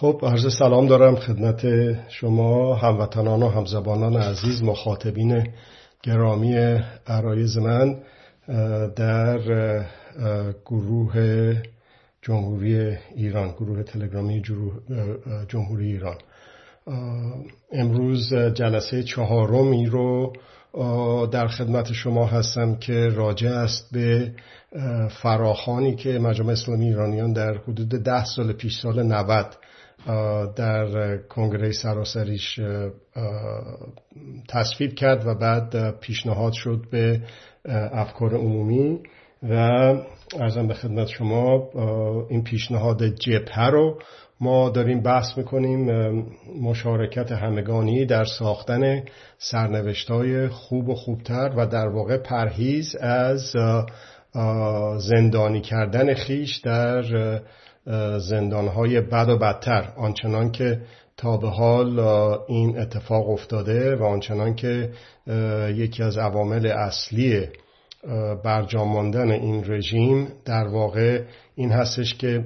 خب عرض سلام دارم خدمت شما هموطنان و همزبانان عزیز مخاطبین گرامی عرایز من در گروه جمهوری ایران گروه تلگرامی جمهوری ایران. امروز جلسه چهارمی رو در خدمت شما هستم که راجع است به فراخانی که مجمع اسلامی ایرانیان در حدود ده سال پیش سال 90 در کنگره سراسریش تصویب کرد و بعد پیشنهاد شد به افکار عمومی و ارزم به خدمت شما این پیشنهاد جبهه رو ما داریم بحث می‌کنیم مشارکت همگانی در ساختن سرنوشتای خوب و خوبتر و در واقع پرهیز از زندانی کردن خیش در زندانهای بد و بدتر. آنچنان که تا به حال این اتفاق افتاده و آنچنان که یکی از عوامل اصلی برجام ماندن این رژیم در واقع این هستش که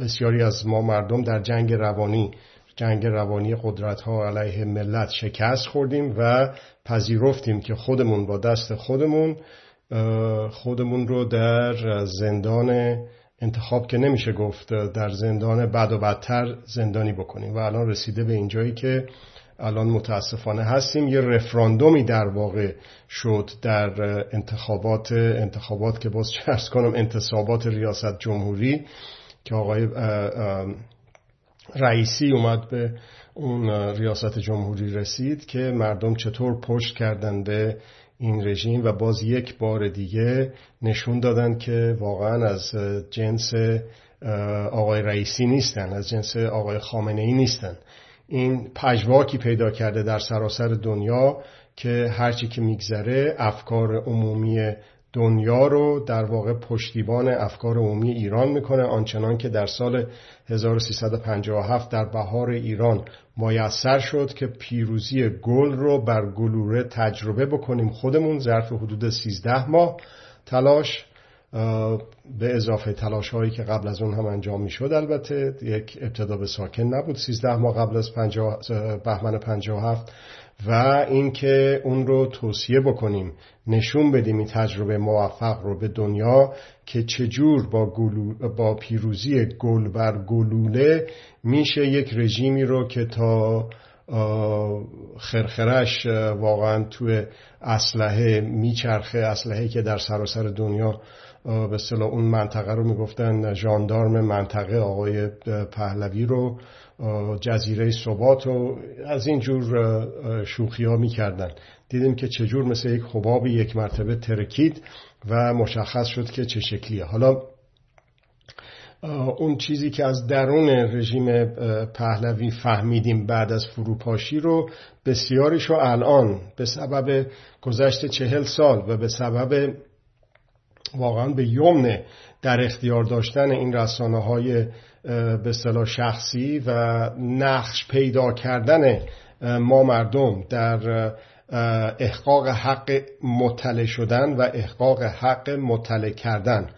بسیاری از ما مردم در جنگ روانی جنگ روانی قدرت ها علیه ملت شکست خوردیم و پذیرفتیم که خودمون با دست خودمون خودمون رو در زندان انتخاب که نمیشه گفت در زندان بد و بدتر زندانی بکنیم و الان رسیده به اینجایی که الان متاسفانه هستیم. یه رفراندومی در واقع شد در انتخابات انتخابات که باز چرس کنم انتصابات ریاست جمهوری که آقای رئیسی اومد به اون ریاست جمهوری رسید که مردم چطور پشت کردن به این رژیم و باز یک بار دیگه نشون دادن که واقعا از جنس آقای رئیسی نیستن از جنس آقای خامنه ای نیستن. این پژواکی پیدا کرده در سراسر دنیا که هرچی که میگذره افکار عمومی دنیا رو در واقع پشتیبان افکار عمومی ایران می‌کنه آنچنان که در سال 1357 در بهار ایران میسر شد که پیروزی گل رو بر گلوره تجربه بکنیم. خودمون ظرف حدود 13 ماه تلاش به اضافه تلاش هایی که قبل از اون هم انجام می شد البته یک ابتدا به ساکن نبود. 13 ماه قبل از بهمن 57 و اینکه اون رو توصیه بکنیم نشون بدیم این تجربه موفق رو به دنیا که چجور با, با پیروزی گل بر گلوله میشه یک رژیمی رو که تا خرخرش واقعا توی اسلحه میچرخه اسلحه که در سراسر دنیا به اصطلاح اون منطقه رو می‌گفتن ژاندارم منطقه آقای پهلوی رو. جزیره ثبات و از این جور شوخی ها می‌کردن. دیدیم که چجور مثل یک حباب یک مرتبه ترکید و مشخص شد که چه شکلیه. حالا اون چیزی که از درون رژیم پهلوی فهمیدیم بعد از فروپاشی رو بسیاریشو الان به سبب گذشت چهل سال و به سبب واقعا به یمن در اختیار داشتن این رسانه های به صلاح شخصی و نقش پیدا کردن ما مردم در احقاق حق مطلع شدن و احقاق حق مطلع کردن.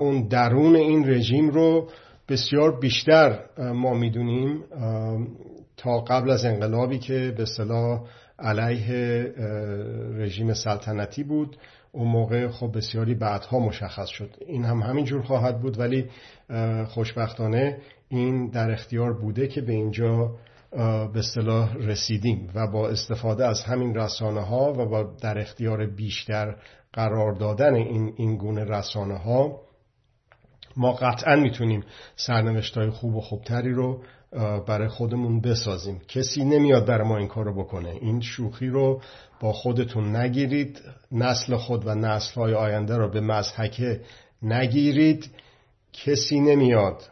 اون درون این رژیم رو بسیار بیشتر ما می‌دونیم تا قبل از انقلابی که به صلاح علیه رژیم سلطنتی بود. اون موقع خب بسیاری بعدها مشخص شد. این هم همین جور خواهد بود ولی خوشبختانه این در اختیار بوده که به اینجا به اصطلاح رسیدیم و با استفاده از همین رسانه ها و با در اختیار بیشتر قرار دادن این, این گونه رسانه ها ما قطعا می‌تونیم سرنوشت های خوب و خوبتری رو برای خودمون بسازیم. کسی نمیاد برای ما این کارو بکنه. این شوخی رو با خودتون نگیرید. نسل خود و نسل های آینده رو به مزحکه نگیرید. کسی نمیاد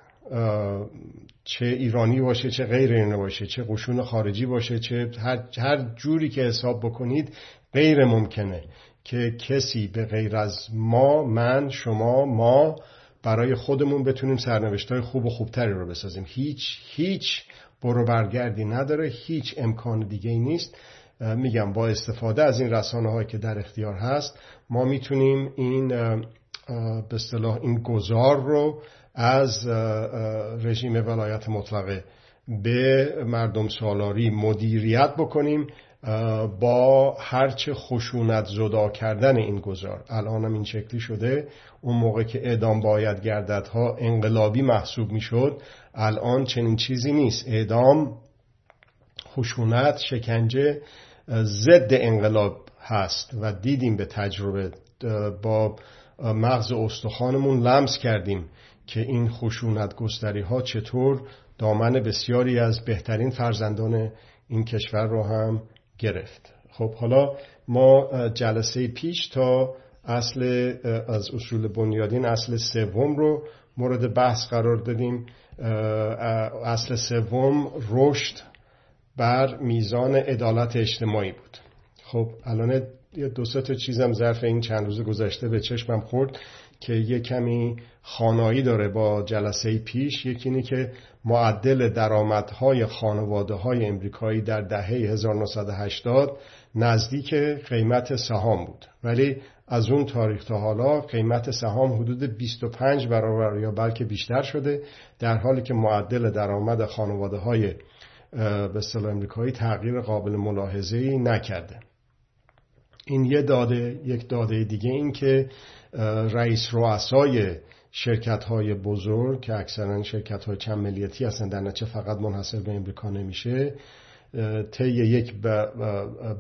چه ایرانی باشه چه غیر ایرانی باشه چه قشون خارجی باشه چه هر, هر جوری که حساب بکنید غیر ممکنه که کسی به غیر از ما من شما ما برای خودمون بتونیم سرنوشت های خوب و خوبتری رو بسازیم. هیچ هیچ برو برگردی نداره هیچ امکان دیگه ای نیست میگم با استفاده از این رسانه هایی که در اختیار هست ما می‌تونیم این به اصطلاح این گذار رو از رژیم ولایت مطلقه به مردم سالاری مدیریت بکنیم با هرچه خشونت زدا کردن این گذار الان هم این شکلی شده. اون موقع که اعدام باید گرددها انقلابی محسوب می‌شد. الان چنین چیزی نیست. اعدام خشونت شکنجه ضد انقلاب هست و دیدیم به تجربه. با مغز استخوانمون لمس کردیم که این خشونت گستری ها چطور دامن بسیاری از بهترین فرزندان این کشور رو هم گرفت. خب حالا ما جلسه پیش تا اصل از اصول بنیادین اصل سوم رو مورد بحث قرار دادیم. اصل سوم رشد بر میزان عدالت اجتماعی بود. خب الان دو تا چیزم ظرف این چند روز گذشته به چشمم خورد. که یه کمی خانایی داره با جلسه پیش. یکی اینه که معدل درآمدهای خانواده های امریکایی در دهه 1980 نزدیک قیمت سهام بود. ولی از اون تاریخ تا حالا قیمت سهام حدود 25 برابر یا بلکه بیشتر شده در حالی که معدل درآمد خانواده های به امریکایی تغییر قابل ملاحظه ای نکرده. این یه داده یک داده دیگه این که رئیس رؤسای شرکت های بزرگ که اکثرا شرکت های چند ملیتی هستن در نتیجه فقط منحصر به امریکا نمیشه طی یک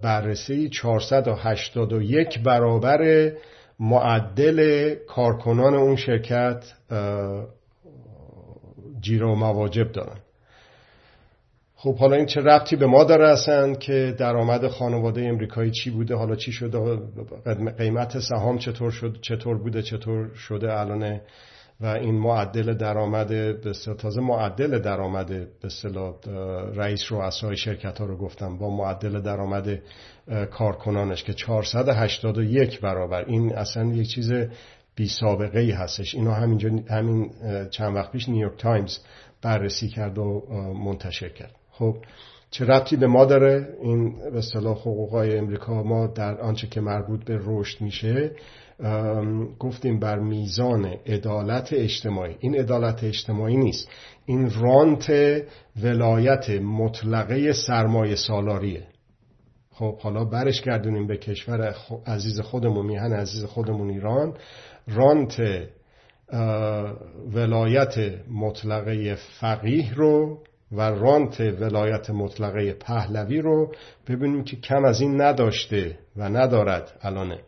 بررسی 481 برابر معدل کارکنان اون شرکت جیرو مواجب دارن. خب حالا این چه ربطی به ما داره اصلا که درآمد خانواده امریکایی چی بوده؟ حالا چی شده؟ قیمت سهام چطور شد؟ چطور بوده؟ چطور شده الان؟ و این معدل درآمد به تازه معدل درآمد به اصطلاح رئیس رؤسای شرکت ها رو گفتم با معدل درآمد کارکنانش که 481 برابر. این اصلا یک چیز بی سابقه ای هستش. اینو همینجا همین چند وقت پیش نیویورک تایمز بررسی کرد و منتشر کرد. خب چه ربطی به ما داره؟ این به اصطلاح حقوقای امریکا ما در آنچه که مربوط به رشد میشه گفتیم بر میزان عدالت اجتماعی. این عدالت اجتماعی نیست. این رانت ولایت مطلقه سرمایه سالاریه. خب حالا برش گردونیم به کشور عزیز خودمون میهن عزیز خودمون ایران. رانت ولایت مطلقه فقیه رو و رانت ولایت مطلقه پهلوی رو ببینیم که کم از این نداشته و ندارد الانه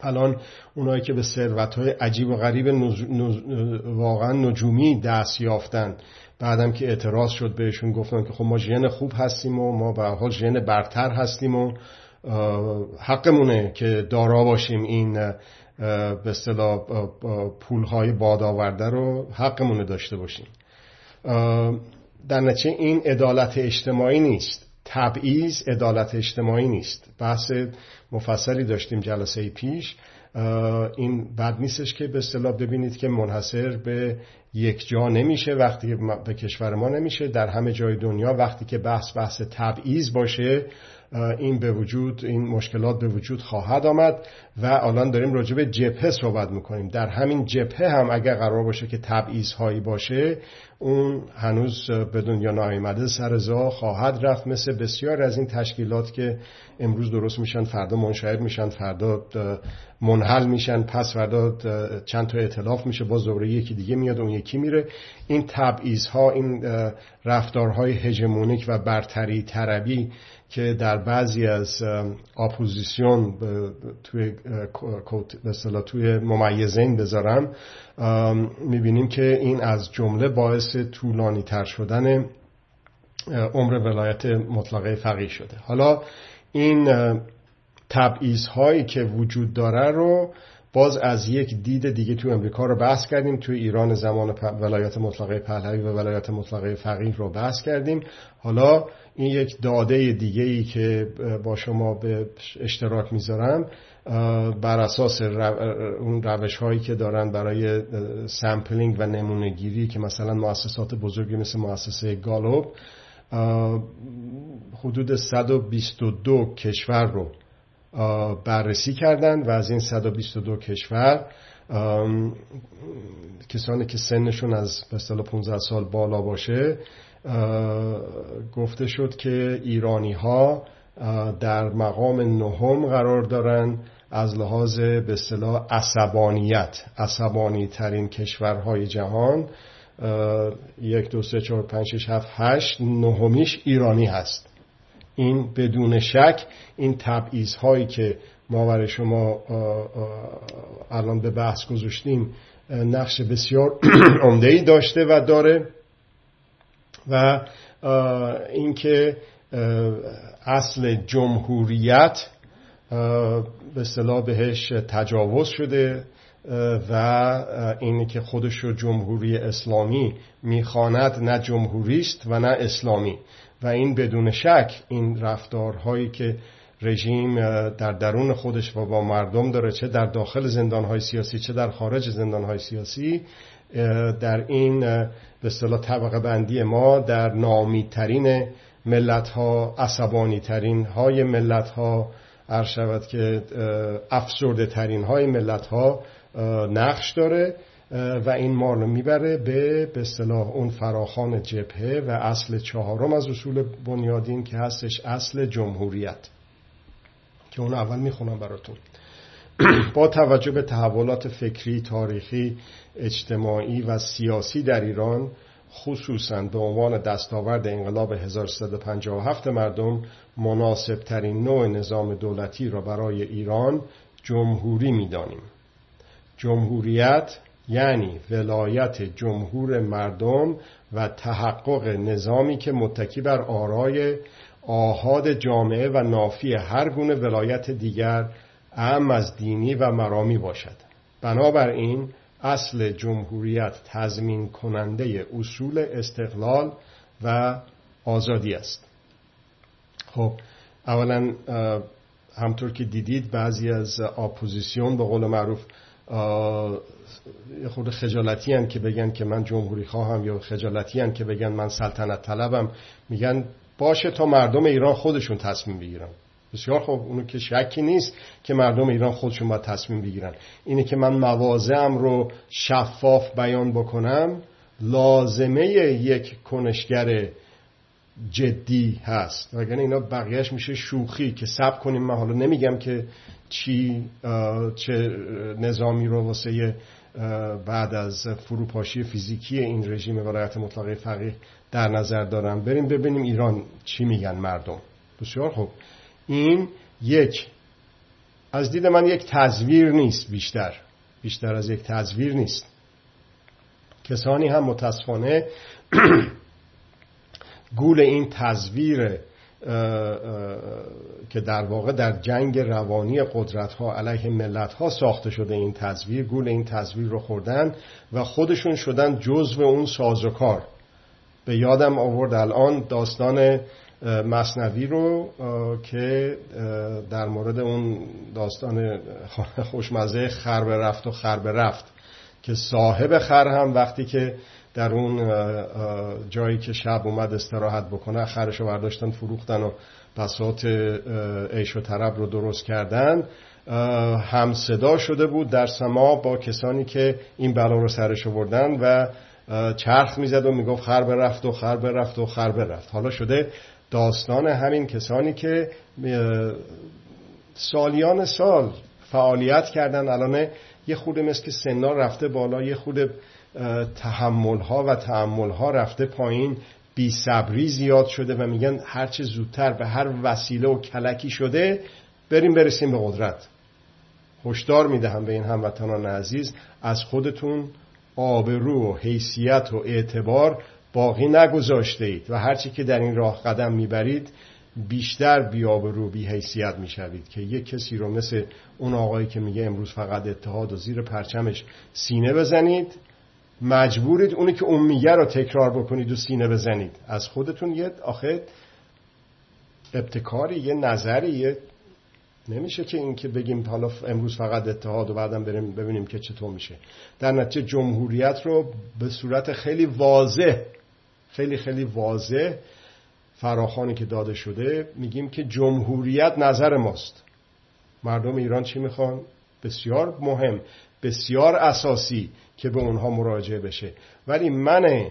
الان اونایی که به ثروت های عجیب و غریب واقعا نجومی دست یافتن بعدم که اعتراض شد بهشون گفتن که خب ما ژن خوب هستیم و ما به حال ژن برتر هستیم و حقمونه که دارا باشیم این به اصطلاح پولهای باد آورده رو حقمونه داشته باشیم. در نتیجه این عدالت اجتماعی نیست. تبعیض عدالت اجتماعی نیست. بحث مفصلی داشتیم جلسه پیش. این بد نیستش که به اصطلاح ببینید که منحصر به یک جا نمیشه وقتی به کشور ما نمیشه. در همه جای دنیا وقتی که بحث بحث تبعیض باشه این به وجود این مشکلات به وجود خواهد آمد و الان داریم راجع به جبهه صحبت می‌کنیم. در همین جبهه هم اگر قرار باشه که تبعیض هایی باشه اون هنوز به دنیا نایمده سر خواهد رفت. مثل بسیار از این تشکیلات که امروز درست میشن فردا منشعب میشن فردا منحل میشن پس فردا چند تا ائتلاف میشه باز دوباره یکی دیگه میاد اون یکی میره. این تبعیض ها این رفتارهای هژمونیک و برتری طلبی که در بعضی از اپوزیسیون توی مثلا توی ممیزین بذارم می‌بینیم که این از جمله باعث طولانی تر شدن عمر ولایت مطلقه فقیه شده. حالا این تبعیض هایی که وجود داره رو باز از یک دید دیگه تو امریکا رو بحث کردیم تو ایران زمان ولایت مطلقه پهلوی و ولایت مطلقه فقیه رو بحث کردیم. حالا این یک داده دیگه ای که با شما به اشتراک می‌ذارم بر اساس اون روش هایی که دارن برای sampling و نمونه گیری که مثلا مؤسسات بزرگی مثل مؤسسه گالوپ حدود 122 کشور رو بررسی کردند و از این 122 کشور کسانی که سنشون از به 15 سال بالا باشه گفته شد که ایرانی ها در مقام نهم قرار دارن از لحاظ به اصطلاح عصبانیت عصبانی ترین کشورهای جهان یک دو سه چهار پنج شش هفت هشت نهمیش ایرانی هست. این بدون شک این تبعیض هایی که ما برای شما الان به بحث گذاشتیم نقش بسیار عمده ای داشته و داره و اینکه اصل جمهوریت به صلاح بهش تجاوز شده و اینی که خودش رو جمهوری اسلامی می‌خواند نه جمهوریست و نه اسلامی. و این بدون شک این رفتارهایی که رژیم در درون خودش و با مردم داره چه در داخل زندانهای سیاسی چه در خارج زندانهای سیاسی در این به اصطلاح طبقه بندی ما در نامیترین ملت ها عصبانی ترین های ملت ها شود که افسرده ترین های ملت ها نقش داره. و این ما رو می‌بره به به اصطلاح اون فراخان جبهه و اصل چهارم از اصول بنیادین که هستش اصل جمهوریت که اون اول می‌خونم براتون با توجه به تحولات فکری، تاریخی، اجتماعی و سیاسی در ایران خصوصا به عنوان دستاورد انقلاب 1357 مردم مناسب ترین نوع نظام دولتی را برای ایران جمهوری می‌دانیم. جمهوریت یعنی ولایت جمهور مردم و تحقق نظامی که متکی بر آرای آهاد جامعه و نافی هر گونه ولایت دیگر اهم از دینی و مرامی باشد. بنابراین اصل جمهوریت تضمین کننده اصول استقلال و آزادی است. خب اولا همطور که دیدید بعضی از اپوزیسیون به قول معروف خود خجالتی هن که بگن که من جمهوری خواهم یا خجالتی هن که بگن من سلطنت طلبم. میگن باشه تا مردم ایران خودشون تصمیم بگیرن. بسیار خوب اونو که شکی نیست که مردم ایران خودشون باید تصمیم بگیرن. اینه که من موازم رو شفاف بیان بکنم لازمه یک کنشگر جدی هست. وگرنه اینا بقیهش میشه شوخی که سب کنیم. من حالا نمیگم که چی چه نظامی رو واسه بعد از فروپاشی فیزیکی این رژیم ولایت مطلقه فقیه در نظر دارم بریم ببینیم ایران چی میگن مردم. بسیار خوب. این یک از دید من یک تزویر نیست بیشتر. بیشتر از یک تزویر نیست. کسانی هم متاسفانه گول این تزویر که در واقع در جنگ روانی قدرت ها علیه ملت ها ساخته شده این تزویر گول این تزویر رو خوردن و خودشون شدن جزو اون سازوکار به یادم آورد الان داستان مصنوی رو که در مورد اون داستان خوشمزه خر رفت و خر رفت که صاحب خر هم وقتی که در اون جایی که شب اومد استراحت بکنه خرش رو برداشتن فروختن و بسات عیش و طرب رو درست کردن. هم صدا شده بود در سما با کسانی که این بلا رو سرش بردن و چرخ می‌زد و می‌گفت خر رفت و خر رفت و خر رفت حالا شده داستان همین کسانی که سالیان سال فعالیت کردن. الان یه خود مثل که سنا رفته بالا یه خود تحمل ها و تعمل ها رفته پایین. بی صبری زیاد شده و میگن هرچه زودتر به هر وسیله و کلکی شده بریم برسیم به قدرت. هشدار می‌دهم به این هموطنان عزیز. از خودتون آبرو و حیثیت و اعتبار باقی نگذاشته اید و هرچی که در این راه قدم می‌برید بیشتر بیابرو بی حیثیت می‌شوید که یک کسی رو مثل اون آقایی که میگه امروز فقط اتحاد و زیر پرچمش سینه بزنید. مجبورید اونی که اون میگه رو تکرار بکنید و سینه بزنید. از خودتون یه آخه ابتکاری یه نظری یه نمیشه که این که بگیم حالا امروز فقط اتحاد و بعدم بریم ببینیم که چطور میشه. در نتیجه جمهوریت رو به صورت خیلی واضح خیلی خیلی واضح فراخانی که داده شده میگیم که جمهوریت نظر ماست. مردم ایران چی می‌خوان؟ بسیار مهم. بسیار اساسی که به اونها مراجعه بشه. ولی من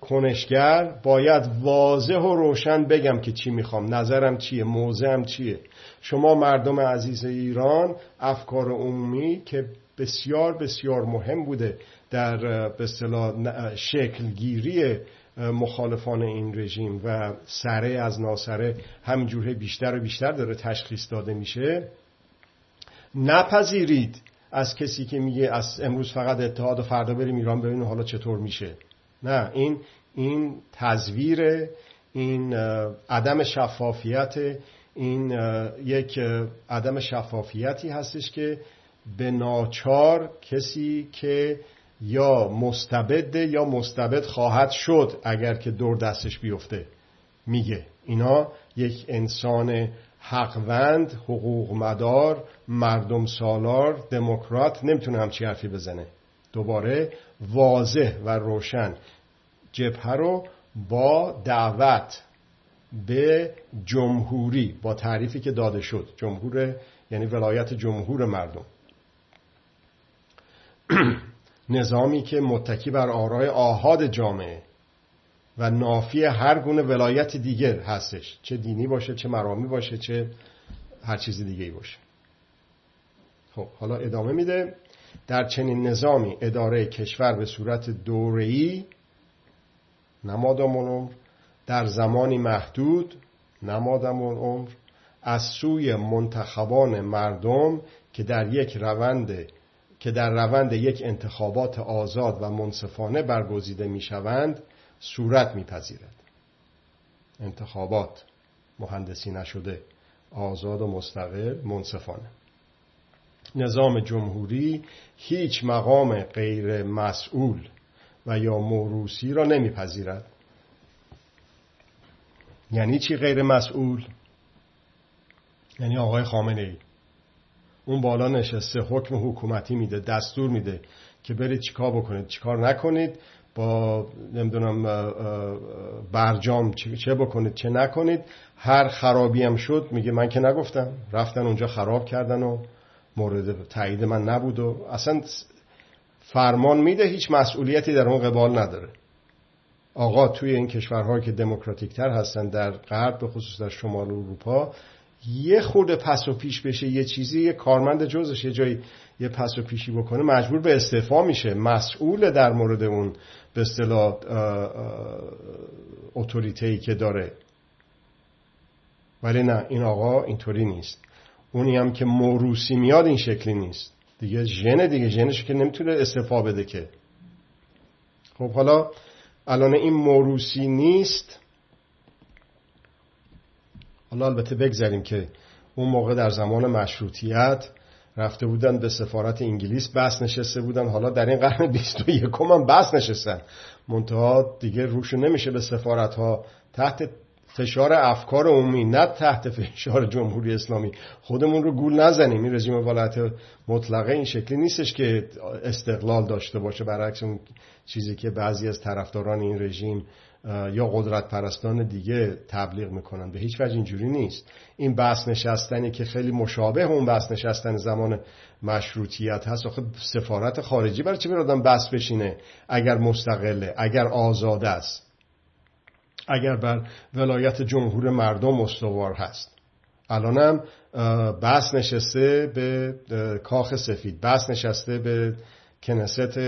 کنشگر باید واضح و روشن بگم که چی می‌خوام. نظرم چیه؟ موضعم چیه؟ شما مردم عزیز ایران افکار عمومی که بسیار بسیار مهم بوده در به اصطلاح شکلگیری مخالفان این رژیم و سره از ناسره همینجوره بیشتر و بیشتر داره تشخیص داده میشه. نپذیرید از کسی که میگه از امروز فقط اتحاد و فردا بریم ایران ببینیم حالا چطور میشه. نه این این تزویر این عدم شفافیت این یک عدم شفافیتی هستش که به ناچار کسی که یا مستبد یا مستبد خواهد شد اگر که دور دستش بیفته میگه. اینا یک انسان حقوند حقوق مدار مردم سالار دموکرات نمی‌تونه همچی حرفی بزنه. دوباره واضح و روشن. جبهه رو با دعوت به جمهوری با تعریفی که داده شد. جمهور یعنی ولایت جمهور مردم. نظامی که متکی بر آرای آهاد جامعه. و نافی هر گونه ولایت دیگر هستش. چه دینی باشه چه مرامی باشه چه هر چیز دیگه ای باشه. خب حالا ادامه میده. در چنین نظامی اداره کشور به صورت دوره‌ای نمادم عمر. در زمانی محدود نمادم عمر. از سوی منتخبان مردم که در یک روند که در روند یک انتخابات آزاد و منصفانه برگزیده می شوند صورت میپذیرد. انتخابات مهندسی نشده آزاد و مستقل منصفانه. نظام جمهوری هیچ مقام غیر مسئول و یا موروسی را نمیپذیرد. یعنی چی غیر مسئول؟ یعنی آقای خامنه ای اون بالا نشسته حکم حکومتی میده دستور میده که برید چیکار بکنید. چیکار نکنید؟ با نمی‌دونم برجام چه بکنید چه نکنید. هر خرابی هم شد میگه من که نگفتم. رفتن اونجا خراب کردن و مورد تایید من نبود و اصلا فرمان میده هیچ مسئولیتی در اون قبال نداره. آقا توی این کشورهایی که دموکراتیک تر هستن در غرب به خصوص در شمال اروپا یه خورده پس و پیش بشه یه چیزی یه کارمند جزش یه جایی یه پس و پیشی بکنه مجبور به استعفا میشه. مسئول در مورد اون به اصطلاح اتوریتی که داره. ولی نه این آقا اینطوری نیست. اونی هم که موروسی میاد این شکلی نیست. دیگه ژن دیگه ژنش که نمی‌تونه استعفا بده که. خب حالا الان این موروسی نیست. حالا البته بگذاریم که اون موقع در زمان مشروطیت رفته بودن به سفارت انگلیس بس نشسته بودن. حالا در این قرن 21 هم بس نشستن. منتها دیگه روشو نمیشه به سفارت ها تحت فشار افکار عمومی نه تحت فشار جمهوری اسلامی. خودمون رو گول نزنیم. این رژیم ولایت مطلقه این شکلی نیستش که استقلال داشته باشه. برعکس اون چیزی که بعضی از طرفداران این رژیم یا قدرت پرستان دیگه تبلیغ می‌کنن. به هیچ وجه اینجوری نیست. این بحث نشستنی که خیلی مشابه اون بحث نشستن زمان مشروطیت هست. آخه سفارت خارجی برای چه آدم بحث بشینه؟ اگر مستقله اگر آزاده است. اگر بر ولایت جمهور مردم استوار هست. الانم بحث نشسته به کاخ سفید. بحث نشسته به کنست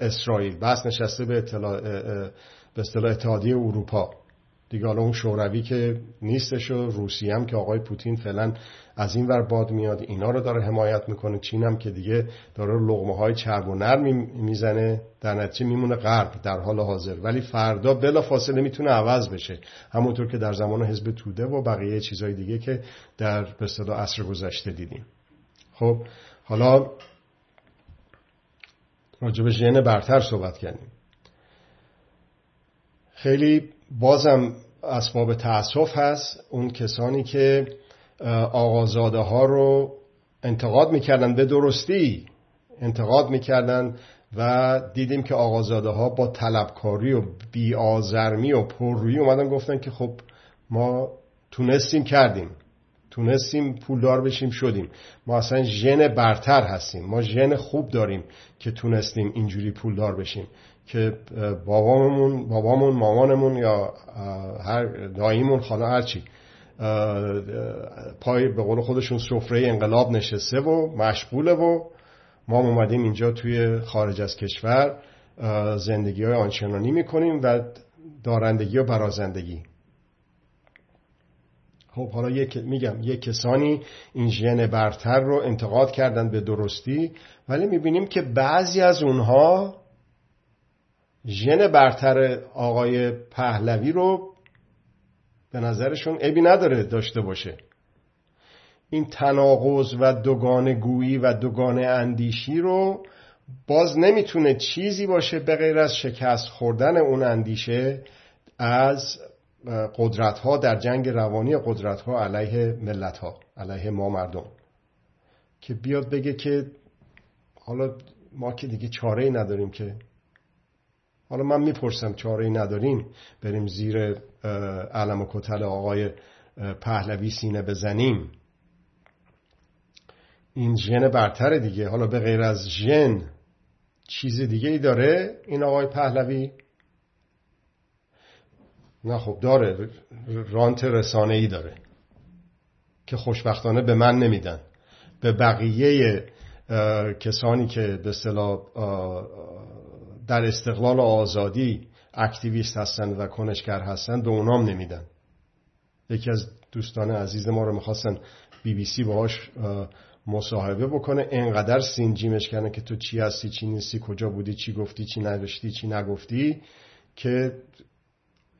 اسرائیل. بحث نشسته به اطلاع به اصطلاح اتحادیه اروپا. دیگه حالا اون شوروی که نیستش و روسیه هم که آقای پوتین فعلا از این ور باد میاد اینا رو داره حمایت می‌کنه. چین هم که دیگه داره لغمه های چرب و نرم می‌زنه در نتیجه میمونه غرب در حال حاضر. ولی فردا بلا فاصله می‌تونه عوض بشه. همونطور که در زمان حزب توده و بقیه چیزهای دیگه که در به اصطلاح عصر گذشته دیدیم. خب حالا راجب ژن برتر صحبت کردیم. خیلی بازم اسباب تاسف هست اون کسانی که آقازاده ها رو انتقاد می‌کردن به درستی انتقاد می‌کردن و دیدیم که آقازاده ها با طلبکاری و بیازرمی و پررویی اومدن گفتن که خب ما تونستیم کردیم. تونستیم پولدار بشیم شدیم. ما اصلا ژن برتر هستیم. ما ژن خوب داریم که تونستیم اینجوری پولدار بشیم. که بابامون بابامون مامانمون یا هر داییمون حالا هرچی پای به قول خودشون سفره انقلاب نشسته و مشغوله و ما اومدیم اینجا توی خارج از کشور زندگی های آنچنانی می‌کنیم و دارندگی و برازندگی. خب حالا یک میگم یک کسانی این ژن برتر رو انتقاد کردن به درستی ولی می‌بینیم که بعضی از اونها ژن برتر آقای پهلوی رو به نظرشون عیبی نداره داشته باشه. این تناقض و دوگان گویی و دوگان اندیشی رو باز نمی‌تونه چیزی باشه به غیر از شکست خوردن اون اندیشه از قدرت ها در جنگ روانی قدرت ها علیه ملت ها علیه ما مردم. که بیاد بگه که حالا ما که دیگه چاره ای نداریم که. حالا من می‌پرسم چاره ای نداریم بریم زیر علم و کتل آقای پهلوی سینه بزنیم. این ژن برتر دیگه. حالا به غیر از ژن چیز دیگه ای داره؟ این آقای پهلوی؟ نه خب داره. رانت رسانه ای داره که خوشبختانه به من نمیدن. به بقیه کسانی که به اصطلاح در استقلال و آزادی activist هستند و کنشگر هستند به اونام نمیدن. یکی از دوستان عزیز ما رو می‌خواستن بی بی سی باهاش مصاحبه بکنه. انقدر سین‌جیمش کنه که تو چی هستی چی نیستی کجا بودی چی گفتی چی نوشتی چی نگفتی که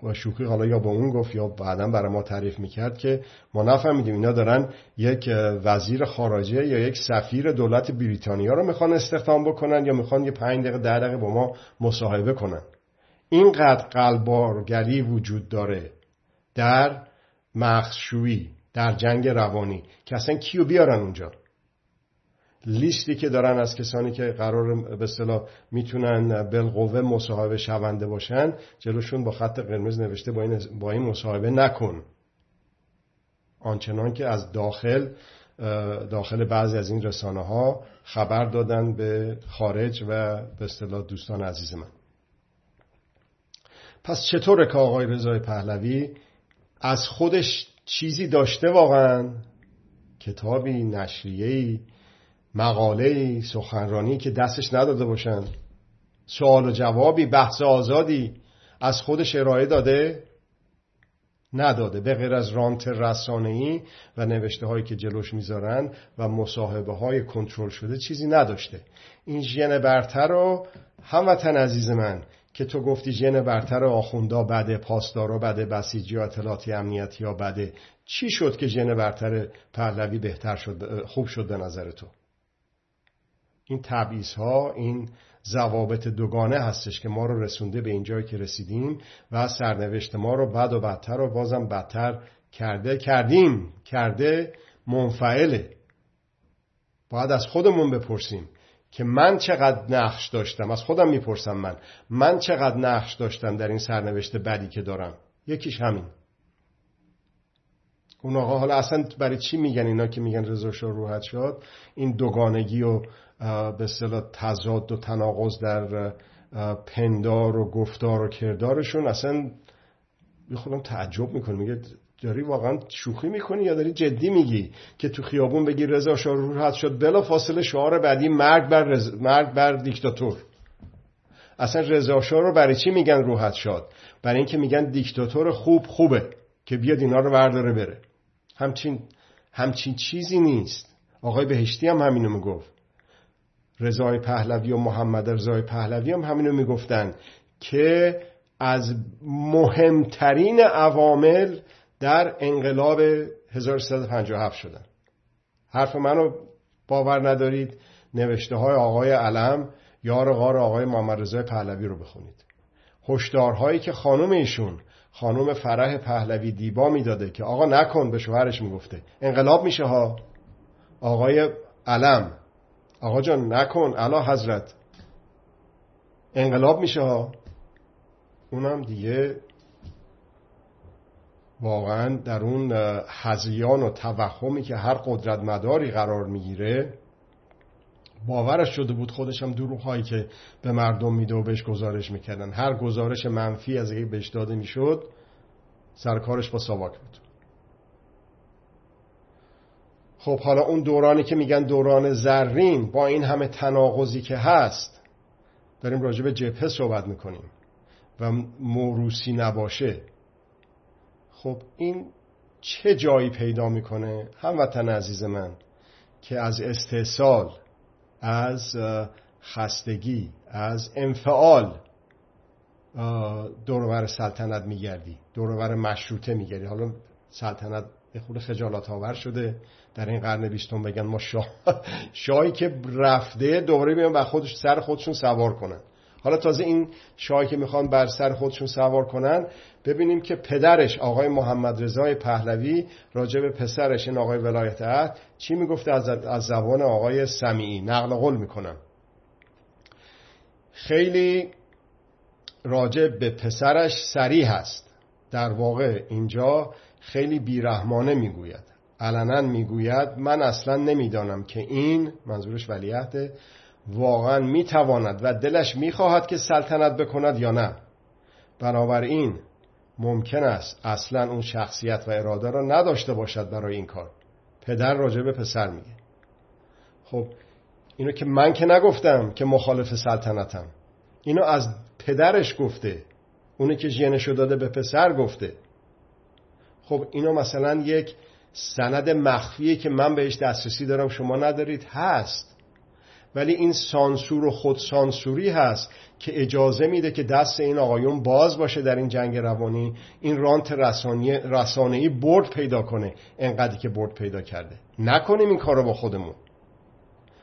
و شوخی حالا یا با اون گفت یا بعدا برای ما تعریف می‌کرد که ما نفهمیدیم اینا دارن یک وزیر خارجه یا یک سفیر دولت بریتانیا رو می‌خوان استخدام بکنن یا می‌خوان یه پنج دقیقه ده دقیقه با ما مصاحبه کنن. اینقدر قلبارگری وجود داره در مخشویی در جنگ روانی که اصلا کیو بیارن اونجا؟ لیستی که دارن از کسانی که قرار به اصطلاح می‌تونن بالقوه مصاحبه شونده باشن جلوشون با خط قرمز نوشته با این, با این مصاحبه نکن. آنچنان که از داخل داخل بعضی از این رسانه ها خبر دادن به خارج و به اصطلاح دوستان عزیز من. پس چطوره که آقای رضای پهلوی از خودش چیزی داشته واقعا؟ کتابی نشریه‌ای؟ مقاله سخنرانی که دستش نداده باشن. سوال و جوابی بحث آزادی از خودش ارائه داده نداده. به غیر از رانت رسانه‌ای و نوشته هایی که جلوش می‌ذارن و مصاحبه های کنترل شده چیزی نداشته. این ژن برتر رو هموطن عزیز من که تو گفتی ژن برتر آخوندا بده پاسدارا بده بسیجی و اطلاعاتی امنیتی ها بده. چی شد که ژن برتر پهلوی بهتر شد خوب شد به نظر تو؟ این تبعیض ها این ضوابط دوگانه هستش که ما رو رسونده به اینجایی که رسیدیم و سرنوشت ما رو بد و بدتر و بازم بدتر کرده کردیم کرده منفعله. باید از خودمون بپرسیم که من چقدر نقش داشتم از خودم می‌پرسم من من چقدر نقش داشتم در این سرنوشت بدی که دارم. یکیش همین. اون آقا حالا اصلا برای چی میگن اینا که میگن رضا روحت شد این دوگانگی و به اصطلاح تضاد و تناقض در پندار و گفتار و کردارشون اصلا خودم تعجب می‌کنه. میگه داری واقعا شوخی می‌کنی یا داری جدی میگی که تو خیابون بگی رضا شاه روحت شد؟ بلا فاصله شعار بعدی مرگ بر, رز... مرگ بر دیکتاتور. اصلا رضا شاه رو برای چی میگن روحت شد برای اینکه میگن دیکتاتور خوب خوبه که بیاد اینا رو برداره بره. همچین همچین چیزی نیست. آقای بهشتی هم همینو می‌گفت. رضای پهلوی و محمد رضای پهلوی هم همینو می‌گفتن که از مهمترین عوامل در انقلاب 1357 شدن. حرف منو باور ندارید. نوشته های آقای علم یار غار آقای محمد رضای پهلوی رو بخونید. هشدارهایی که خانم ایشون خانم فرح پهلوی دیبا می‌داده که آقا نکن به شوهرش می‌گفته. انقلاب میشه ها. آقای علم آقا جان نکن. علا حضرت. انقلاب میشه ها. اونم دیگه واقعا در اون هزیان و توهمی که هر قدرت مداری قرار می‌گیره باورش شده بود خودش هم دروغ هایی که به مردم میده و بهش گزارش می‌کردن. هر گزارش منفی از یک بهش داده می‌شد سرکارش با ساواک بود. خب حالا اون دورانی که میگن دوران زرین با این همه تناقضی که هست داریم راجع به جبهه صحبت می‌کنیم و موروسی نباشه. خب این چه جایی پیدا می‌کنه؟ هموطن عزیز من که از استحصال از خستگی از انفعال دورور سلطنت میگردی دورور مشروطه میگردی. حالا سلطنت یه خود خجالات آور شده. در این قرن بیستم بگن ما شاه شاهی که رفته دوباره بیان و خودش سر خودشون سوار کنن. حالا تازه این شاهی که می‌خوان بر سر خودشون سوار کنن ببینیم که پدرش آقای محمد رضای پهلوی راجع به پسرش این آقای ولایت عهد چی می‌گفته؟ از زبان آقای سمیعی. نقل قول می‌کنم. خیلی راجع به پسرش سریع هست در واقع اینجا خیلی بیرحمانه می‌گوید. علنا می‌گوید من اصلا نمی‌دانم که این منظورش ولیعهده واقعا می‌تواند و دلش می‌خواهد که سلطنت بکند یا نه. بنابراین ممکن است اصلا اون شخصیت و اراده را نداشته باشد برای این کار. پدر راجع به پسر میگه. خب اینو که من که نگفتم که مخالف سلطنتم. اینو از پدرش گفته. اونی که ژنشو داده به پسر گفته. خب اینو مثلا یک سند مخفیه که من بهش دسترسی دارم شما ندارید هست. ولی این سانسور و خود سانسوری هست که اجازه میده که دست این آقایون باز باشه در این جنگ روانی. این رانت رسانه‌ای برد پیدا کنه انقدری که برد پیدا کرده. نکنیم این کار رو با خودمون.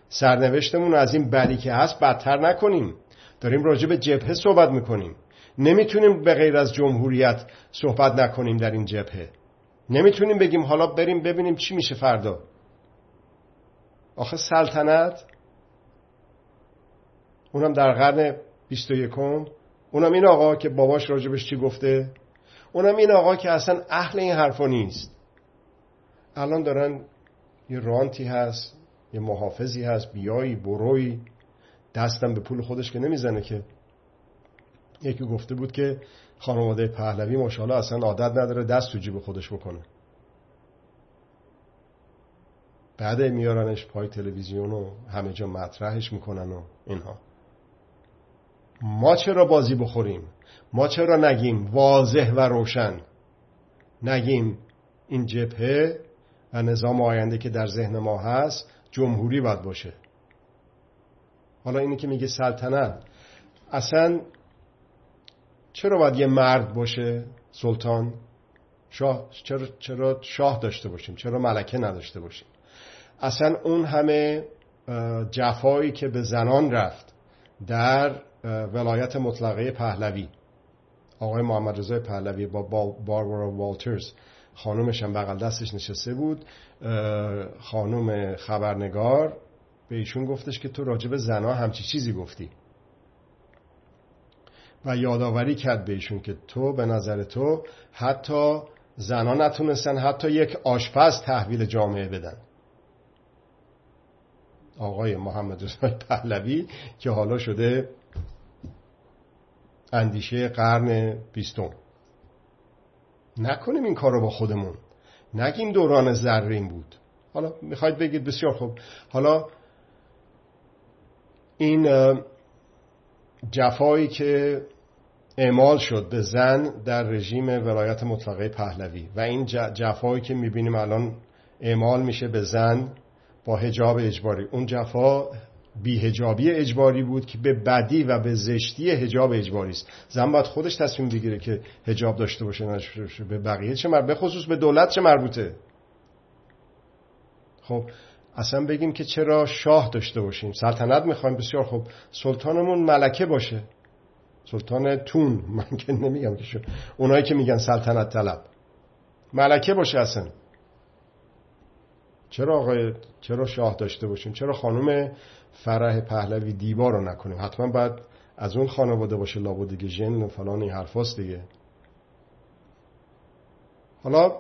سرنوشتمون از این بدی که هست بدتر نکنیم. داریم راجع به جبهه صحبت می‌کنیم. نمی‌تونیم به غیر از جمهوریت صحبت نکنیم در این جبهه. نمی‌تونیم بگیم حالا بریم ببینیم چی میشه فردا. آخه سلطنت اونم در قرن 21 اونم این آقا که باباش راجبش چی گفته؟ اونم این آقا که اصلا اهل این حرفا نیست. الان دارن یه رانتی هست یه محافظی هست بیایی بروی دستم به پول خودش که نمی‌زنه که. یکی گفته بود که خانواده پهلوی ماشاءالله اصلا عادت نداره دست تو جیب خودش بکنه. بعد میارنش پای تلویزیون و همه جا مطرحش می‌کنن و اینها. ما چرا بازی بخوریم؟ ما چرا نگیم واضح و روشن؟ نگیم این جبهه و نظام آینده که در ذهن ما هست جمهوری باید باشه. حالا اینی که میگه سلطنت اصلا چرا باید یه مرد باشه سلطان؟ شاه چرا, چرا شاه داشته باشیم؟ چرا ملکه نداشته باشیم؟ اصلا اون همه جفایی که به زنان رفت در ولایت مطلقه پهلوی. آقای محمد رضای پهلوی با باربارا والترز خانومش هم بغل دستش نشسته بود. خانوم خبرنگار به ایشون گفتش که تو راجب زنها همچی چیزی گفتی. و یادآوری کرد به ایشون که تو به نظر تو حتی زنها نتونستن حتی یک آشپز تحویل جامعه بدن. آقای محمد رضای پهلوی که حالا شده اندیشه قرن بیستم. نکنیم این کار رو با خودمون. نگیم دوران زرین بود. حالا می‌خواید بگید؟ بسیار خوب. حالا این جفایی که اعمال شد به زن در رژیم ولایت مطلقه پهلوی. و این جفایی که می‌بینیم الان اعمال میشه به زن با هجاب اجباری. اون جفا بیهجابی اجباری بود که به بدی و به زشتی هجاب اجباری است. زن باید خودش تصمیم بگیره که هجاب داشته باشه نشه به بقیه چه مربوطه. به خصوص به دولت چه مربوطه. خب اصلا بگیم که چرا شاه داشته باشیم. سلطنت می‌خوایم. بسیار خب. سلطانمون ملکه باشه. سلطان تون. من که نمیگم که شو اونایی که میگن سلطنت طلب. ملکه باشه اصلا. چرا آقای چرا شاه داشته باشیم؟ چرا خانم فرح پهلوی دیبا رو نکنیم؟ حتما باید از اون خانواده باشه لابد دیگه ژن و فلان این حرفاست دیگه. حالا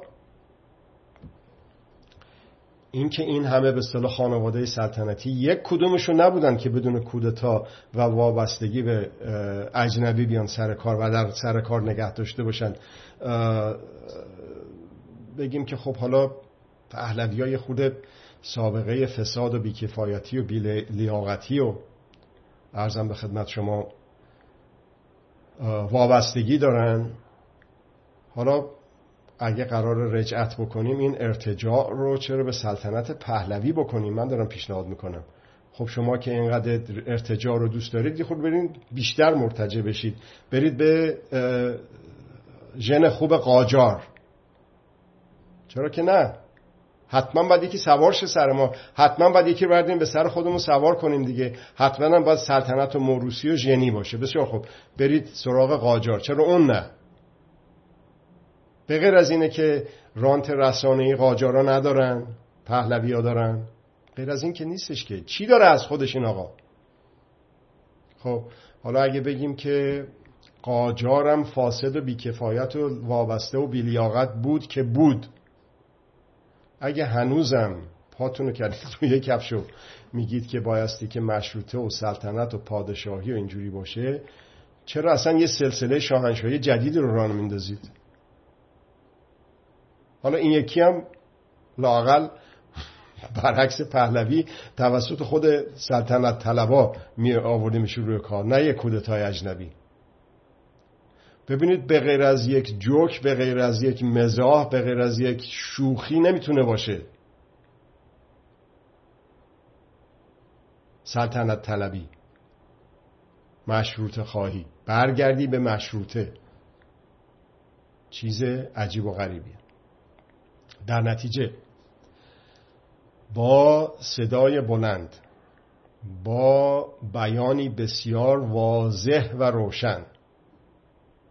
اینکه این همه به اصطلاح خانواده سلطنتی یک کدومشون نبودن که بدون کودتا و وابستگی به اجنبی بیان سر کار و در سر کار نگه داشته باشن. بگیم که خب حالا پهلوی های خود سابقه فساد و بیکفایتی و بیلیاقتی و ارزم به خدمت شما وابستگی دارن. حالا اگه قرار رجعت بکنیم این ارتجاع رو چرا به سلطنت پهلوی بکنیم؟ من دارم پیشنهاد می‌کنم. خب شما که اینقدر ارتجاع رو دوست دارید خود برید بیشتر مرتجع بشید. برید به ژن خوب قاجار. چرا که نه؟ حتما باید یکی سوار شه سر ما. حتما باید یکی بردیم به سر خودمون سوار کنیم دیگه. حتما هم باید سلطنت و موروسی و ژنی باشه. بسیار خب برید سراغ قاجار. چرا اون نه؟ به غیر از اینه که رانت رسانه‌ای قاجارا ندارن پهلوی ها دارن. غیر از این که نیستش که. چی داره از خودش این آقا؟ خب حالا اگه بگیم که قاجارم فاسد و بیکفایت و وابسته و بیلیاقت بود که بود. اگه هنوزم پاتونو کردید توی کفشو میگید که بایستی که مشروطه و سلطنت و پادشاهی و اینجوری باشه چرا اصلا یه سلسله شاهنشاهی جدیدی رو راه میندازید؟ حالا این یکی هم لاقل برعکس پهلوی توسط خود سلطنت طلبا می آورده میشه کار نه یک کودتای اجنبی. ببینید به غیر از یک جوک به غیر از یک مزاح به غیر از یک شوخی نمی‌تونه باشه. سلطنت طلبی. مشروط خواهی. برگردی به مشروطه. چیز عجیب و غریبیه. در نتیجه. با صدای بلند با بیانی بسیار واضح و روشن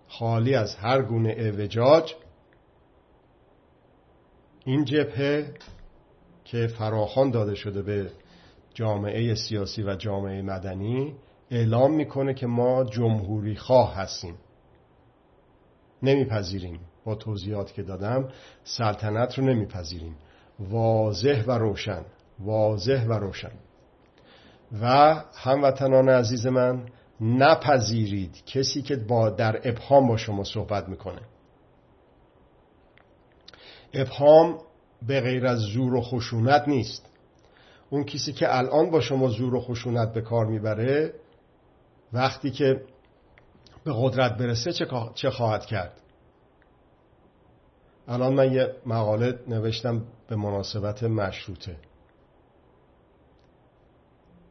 خالی از هر گونه اعوجاج این جبهه که فراخان داده شده به جامعه سیاسی و جامعه مدنی اعلام می‌کنه که ما جمهوری خواه هستیم. نمیپذیریم. با توضیحات که دادم سلطنت رو نمیپذیریم. واضح و روشن واضح و روشن. و هموطنان عزیز من نپذیرید کسی که با در ابهام با شما صحبت می‌کنه. ابهام به غیر از زور و خشونت نیست. اون کسی که الان با شما زور و خشونت به کار می‌بره وقتی که به قدرت برسه چه خواهد کرد؟ الان من یه مقاله نوشتم به مناسبت مشروطه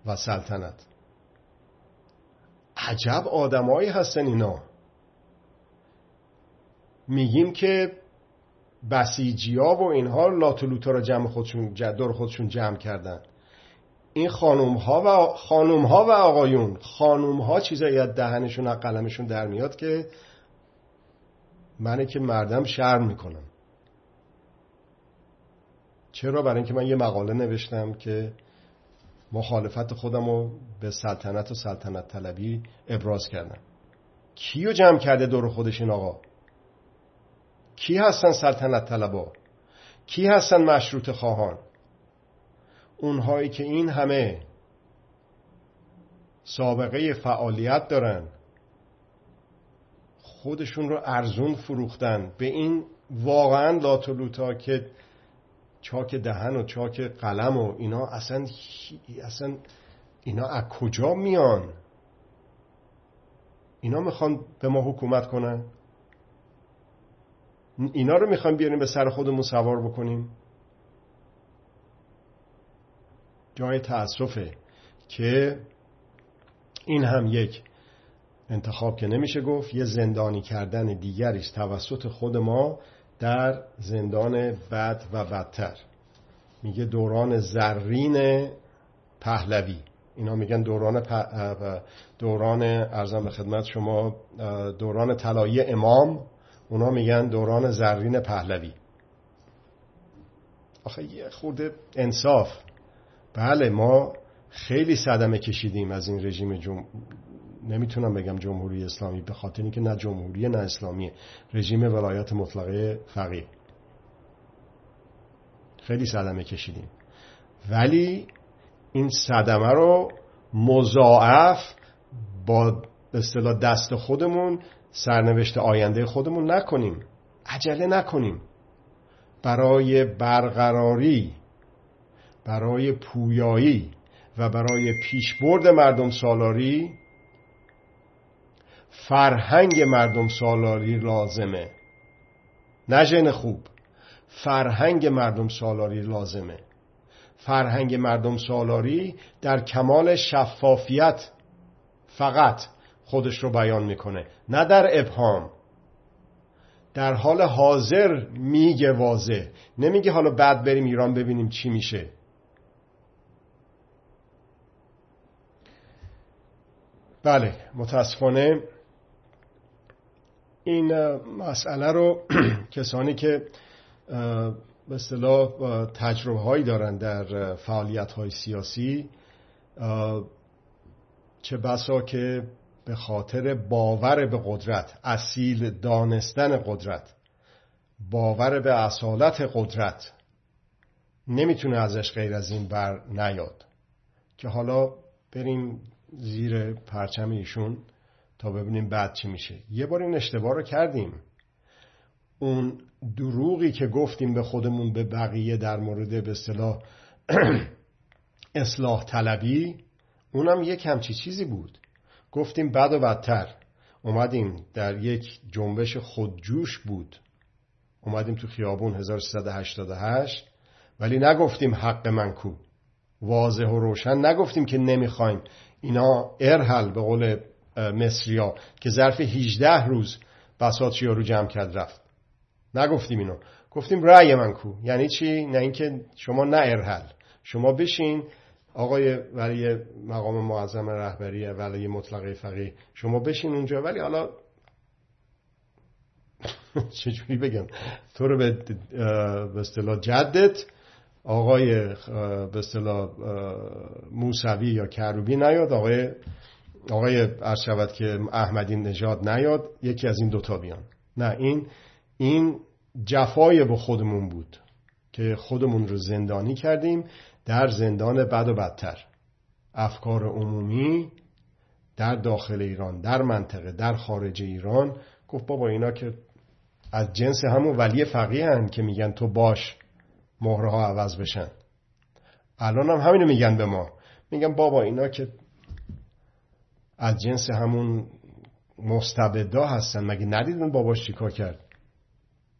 و سلطنت. عجب آدمایی هستن اینا. میگیم که بسیجی و اینها لاتولوتا را جمع خودشون دور خودشون جمع کردن. این خانوم ها و خانوم ها و آقایون خانوم ها چیزایی از دهنشون از قلمشون در میاد که منه که مردم شرم می‌کنم چرا؟ برای اینکه من یه مقاله نوشتم که مخالفت خودم رو به سلطنت و سلطنت طلبی ابراز کردم کیو جمع کرده دور خودش این آقا؟ کی هستن سلطنت طلبا؟ کی هستن مشروط خواهان؟ اونهایی که این همه سابقه فعالیت دارن خودشون رو ارزون فروختن. به این واقعا لاتولوتا که چاک دهن و چاک قلم و اینا اصلا اصلا اینا از کجا میان؟ اینا می‌خوان به ما حکومت کنن؟ اینا رو می‌خوان بیاریم به سر خودمون سوار بکنیم؟ جای تأسفه که این هم یک انتخاب که نمیشه گفت یه زندانی کردن دیگری است توسط خود ما در زندان بد و بدتر. میگه دوران زرین پهلوی. اینا میگن دوران دوران ارزم به خدمت شما دوران طلایی امام. اونا میگن دوران زرین پهلوی. آخه یه خورده انصاف. بله ما خیلی صدمه کشیدیم از این رژیم جم... نمی‌تونم بگم جمهوری اسلامی به خاطر اینکه نه جمهوری نه اسلامی. رژیم ولایت مطلقه فقیه. خیلی صدمه کشیدیم. ولی این صدمه رو مضاعف با اصطلاح دست خودمون سرنوشت آینده خودمون نکنیم. عجله نکنیم. برای برقراری برای پویایی و برای پیشبرد مردم سالاری فرهنگ مردم سالاری لازمه. نه خوب. فرهنگ مردم سالاری لازمه. فرهنگ مردم سالاری در کمال شفافیت فقط خودش رو بیان می‌کنه نه در ابهام. در حال حاضر میگه واضح. نمیگه حالا بعد بریم ایران ببینیم چی میشه. بله متاسفانه این مسئله رو کسانی که به اصطلاح تجربه هایی دارن در فعالیت های سیاسی چه بسا که به خاطر باور به قدرت اصیل دانستن قدرت باور به اصالت قدرت نمی‌تونه ازش غیر از این بر نیاد. که حالا بریم زیر پرچم ایشون. تا ببینیم بعد چی میشه. یه بار این اشتباه رو کردیم. اون دروغی که گفتیم به خودمون به بقیه در مورد به اصطلاح اصلاح طلبی اونم یک همچی چیزی بود. گفتیم بد و بدتر. اومدیم در یک جنبش خودجوش بود. اومدیم تو خیابون 1388 ولی نگفتیم حق من کو. واضح و روشن نگفتیم که نمی‌خوایم اینا ارحل به قول مصریا که ظرف 18 روز بساطی رو جمع کرد رفت. نگفتیم اینو. گفتیم رأی من کو؟ یعنی چی؟ نه اینکه شما نه ارحل. شما بشین آقای ولی مقام معظم رهبری ولی مطلقه فقیه شما بشین اونجا. ولی حالا چجوری بگم؟ تو رو به اصطلاح جدت آقای به اصطلاح موسوی یا کروبی نیاد آقای آقای عرض که احمدی نژاد نیاد یکی از این دوتا بیان. نه این این جفای به خودمون بود که خودمون رو زندانی کردیم در زندان بد و بدتر. افکار عمومی در داخل ایران در منطقه در خارج ایران. گفت بابا اینا که از جنس همون ولی فقیه هن که میگن تو باش مهره ها عوض بشن. الان هم همینو میگن به ما. میگن بابا اینا که از جنس همون مستبدا هستن. مگه ندیدن باباش چیکار کرد؟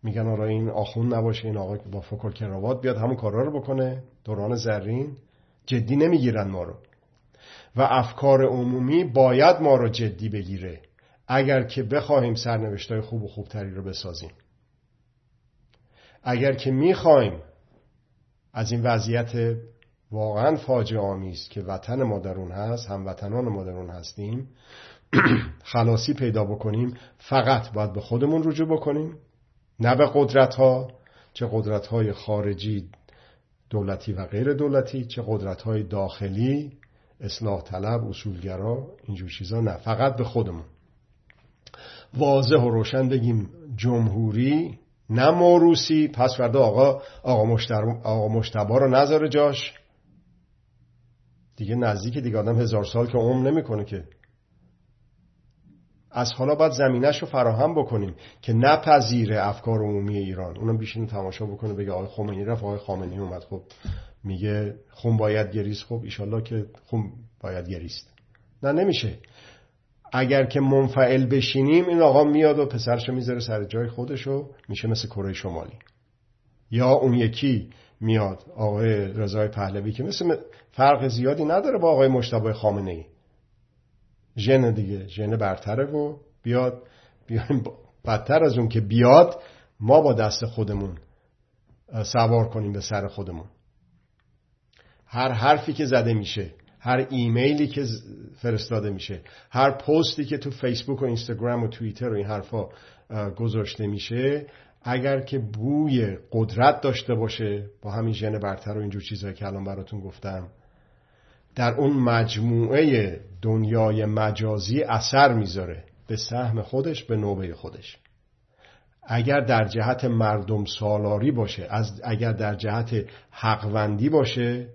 میگن آره این آخون نباشه این آقا با فکر کراوات بیاد همون کارا رو بکنه. دوران زرین. جدی نمی‌گیرن ما رو. و افکار عمومی باید ما رو جدی بگیره. اگر که بخواهیم سرنوشتای خوب و خوبتری رو بسازیم. اگر که می‌خواهیم از این وضعیت واقعا فاجعه آمیز که وطن ما درون هست هموطنان ما درون هستیم. خلاصی پیدا بکنیم فقط باید به خودمون رجوع بکنیم. نه به قدرت ها چه قدرت های خارجی دولتی و غیر دولتی چه قدرت های داخلی اصلاح طلب اصولگرا اینجور چیزا نه فقط به خودمون. واضح و روشن بگیم جمهوری نه موروسی پس فردا آقا آقا, آقا مشتبا رو نذاره جاش. دیگه نزدیک دیگه آدم هزار سال که عمر نمی‌کنه که. از حالا باید زمینش رو فراهم بکنیم که نپذیره افکار عمومی ایران. اونم بیشین تماشا بکنه بگه آقای خمینی رفت آقای خامنه‌ای اومد. خب میگه خون باید گریست خب ایشالله که خون باید گریست. نه نمیشه. اگر که منفعل بشینیم این آقا میاد و پسرشو می‌ذاره سر جای خودشو میشه مثل کره شمالی. یا اون یکی میاد آقای رضای پهلوی که مثل فرق زیادی نداره با آقای مشتبه خامنه ای ژن دیگه ژن برتره و بیاد بیایم بدتر از اون که بیاد ما با دست خودمون سوار کنیم به سر خودمون. هر حرفی که زده میشه هر ایمیلی که فرستاده میشه هر پستی که تو فیسبوک و اینستاگرام و توییتر و این حرفا گذاشته میشه اگر که بوی قدرت داشته باشه با همین ژن برتر و اینجور چیزهایی که الان براتون گفتم در اون مجموعه دنیای مجازی اثر می‌ذاره. به سهم خودش به نوبه خودش. اگر در جهت مردم سالاری باشه از اگر در جهت حقوندی باشه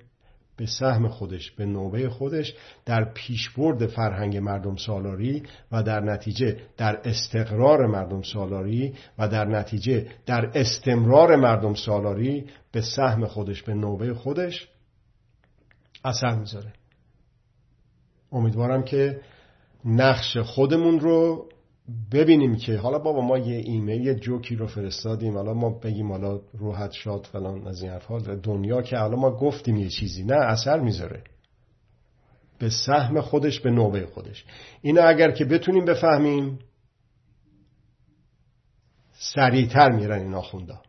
به سهم خودش به نوبه خودش در پیشبرد فرهنگ مردم سالاری و در نتیجه در استقرار مردم سالاری و در نتیجه در استمرار مردم سالاری به سهم خودش به نوبه خودش اثر می‌ذاره. امیدوارم که نقش خودمون رو ببینیم که حالا بابا ما یه ایمیل یه جوکی رو فرستادیم حالا ما بگیم حالا روحت شاد فلان از این حرفا دنیا که حالا ما گفتیم یه چیزی نه اثر می‌ذاره. به سهم خودش به نوبه خودش. اینو اگر که بتونیم بفهمیم سریعتر میرن این آخوندا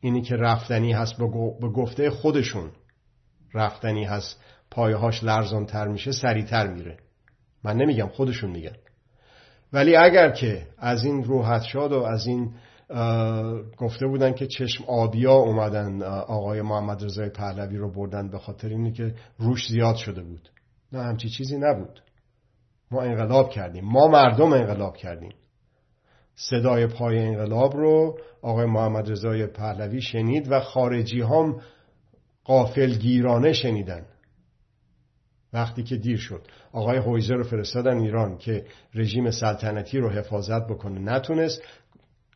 اینی که رفتنی هست به گفته خودشون رفتنی هست پایهاش لرزان تر میشه سریعتر میره. من نمیگم خودشون میگن. ولی اگر که از این روحت شاد و از این گفته بودن که چشم آبیا اومدن آقای محمد رضای پهلوی رو بردن به خاطر اینی که روش زیاد شده بود. نه همچی چیزی نبود. ما انقلاب کردیم. ما مردم انقلاب کردیم. صدای پای انقلاب رو آقای محمد رضای پهلوی شنید و خارجی هم قافل گیرانه شنیدن. وقتی که دیر شد. آقای هویزر رو فرستادن ایران که رژیم سلطنتی رو حفاظت بکنه. نتونست.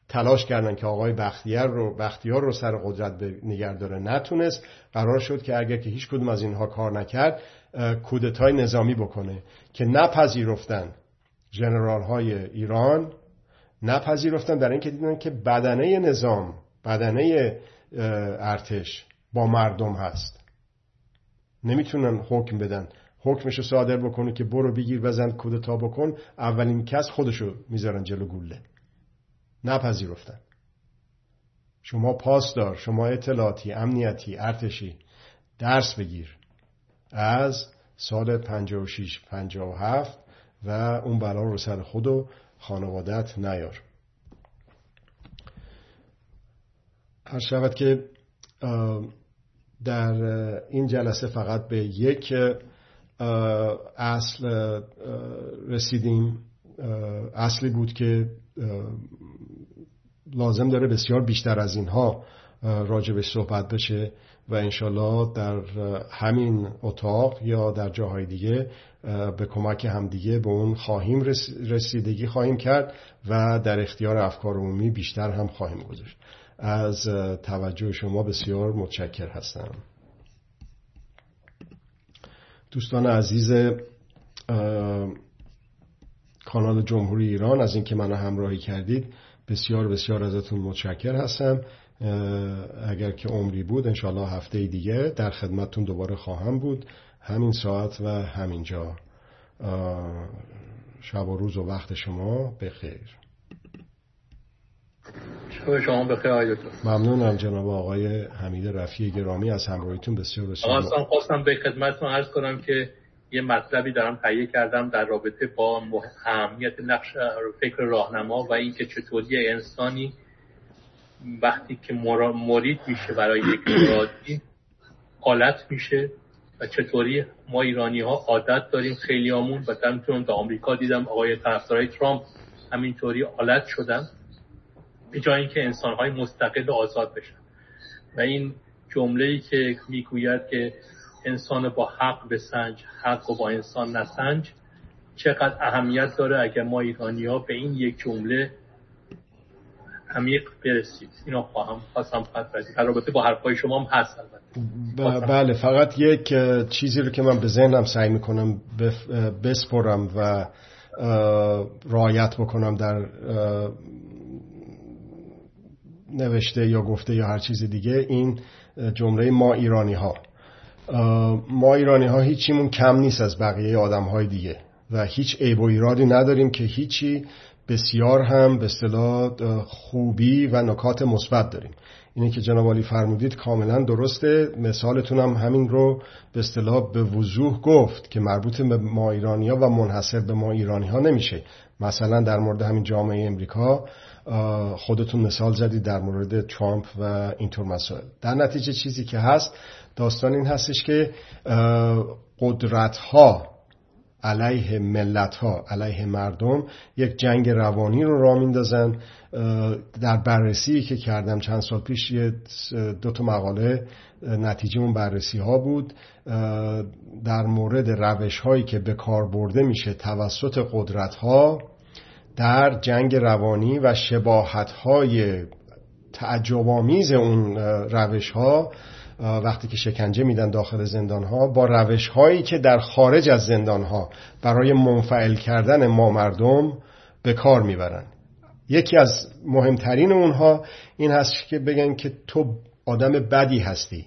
تلاش کردن که آقای بختیار رو بختیار رو سر قدرت نگه داره. نتونست. قرار شد که اگر که هیچ کدوم از اینها کار نکرد کودتای نظامی بکنه که نپذیرفتن جنرال های ایران نپذیرفتن در اینکه دیدن که بدنه نظام بدنه ارتش با مردم هست. نمی‌تونن حکم بدن. حکمشو صادر بکنه که برو بگیر بزن کودتا بکن اولین کس خودشو می‌ذارن جلو گوله. نپذیرفتن. شما پاسدار شما اطلاعاتی امنیتی ارتشی درس بگیر. از سال 56 57 و اون بلا رو سر خود و خانوادت نیار. هر شود که در این جلسه فقط به یک اصل رسیدیم. اصلی بود که لازم داره بسیار بیشتر از اینها راجبش صحبت بشه و انشالله در همین اتاق یا در جاهای دیگه به کمک همدیگه به اون خواهیم رسیدگی خواهیم کرد و در اختیار افکار عمومی بیشتر هم خواهیم گذاشت. از توجه شما بسیار متشکر هستم. دوستان عزیز کانال جمهوری ایران از اینکه منو همراهی کردید بسیار بسیار ازتون متشکر هستم. اگر که عمری بود انشاءالله هفته دیگه در خدمتتون دوباره خواهم بود. همین ساعت و همین جا. شب و روز و وقت شما بخیر. شب شما بخیر آقای دکتر. ممنونم جناب آقای حمید رفیع گرامی از همراهیتون بسیار بسیار آقا خواستم به خدمتتون عرض کنم که یه مطلبی دارم تهیه کردم در رابطه با اهمیت نقش فکر راهنما و اینکه چطوری انسانی وقتی که مرید میشه برای یک مرادی حالت میشه و چطوری ما ایرانی ها عادت داریم خیلی آمون و در در آمریکا دیدم آقای طرفدارای ترامپ همینطوری حالت شدن. به جای اینکه انسانهای مستقل و آزاد بشن. و این جمله ای که می‌گوید که انسان با حق بسنج حق و با انسان نسنج چقدر اهمیت داره اگر ما ایرانی ها به این یک جمله عمیق برسید اینو خواهم خواستم در رابطه با حرفای شما هم هست بله فقط یک چیزی رو که من به ذهنم سعی می‌کنم بسپرم و رایت بکنم در نوشته یا گفته یا هر چیز دیگه این جمله ما ایرانی ها ما ایرانی ها هیچیمون کم نیست از بقیه آدم های دیگه و هیچ عیب و ایرادی نداریم که هیچی بسیار هم به اصطلاح خوبی و نکات مثبت داریم. اینه که جناب علی فرمودید کاملا درسته. مثالتون هم همین رو به اصطلاح به وضوح گفت که مربوط به ما ایرانی ها و منحصر به ما ایرانی ها نمیشه. مثلا در مورد همین جامعه امریکا خودتون مثال زدید در مورد ترامپ و اینطور مسائل. در نتیجه چیزی که هست داستان این هستش که قدرت ها علیه ملت ها علیه مردم یک جنگ روانی رو را میندازن در بررسی که کردم چند سال پیش دو تا مقاله نتیجه اون بررسی ها بود در مورد روش هایی که به کار برده میشه توسط قدرت ها در جنگ روانی و شباهت های اون روش ها وقتی که شکنجه میدن داخل زندان ها با روش هایی که در خارج از زندان ها برای منفعل کردن ما مردم به کار می‌برن. یکی از مهمترین اونها این هست که بگن که تو آدم بدی هستی.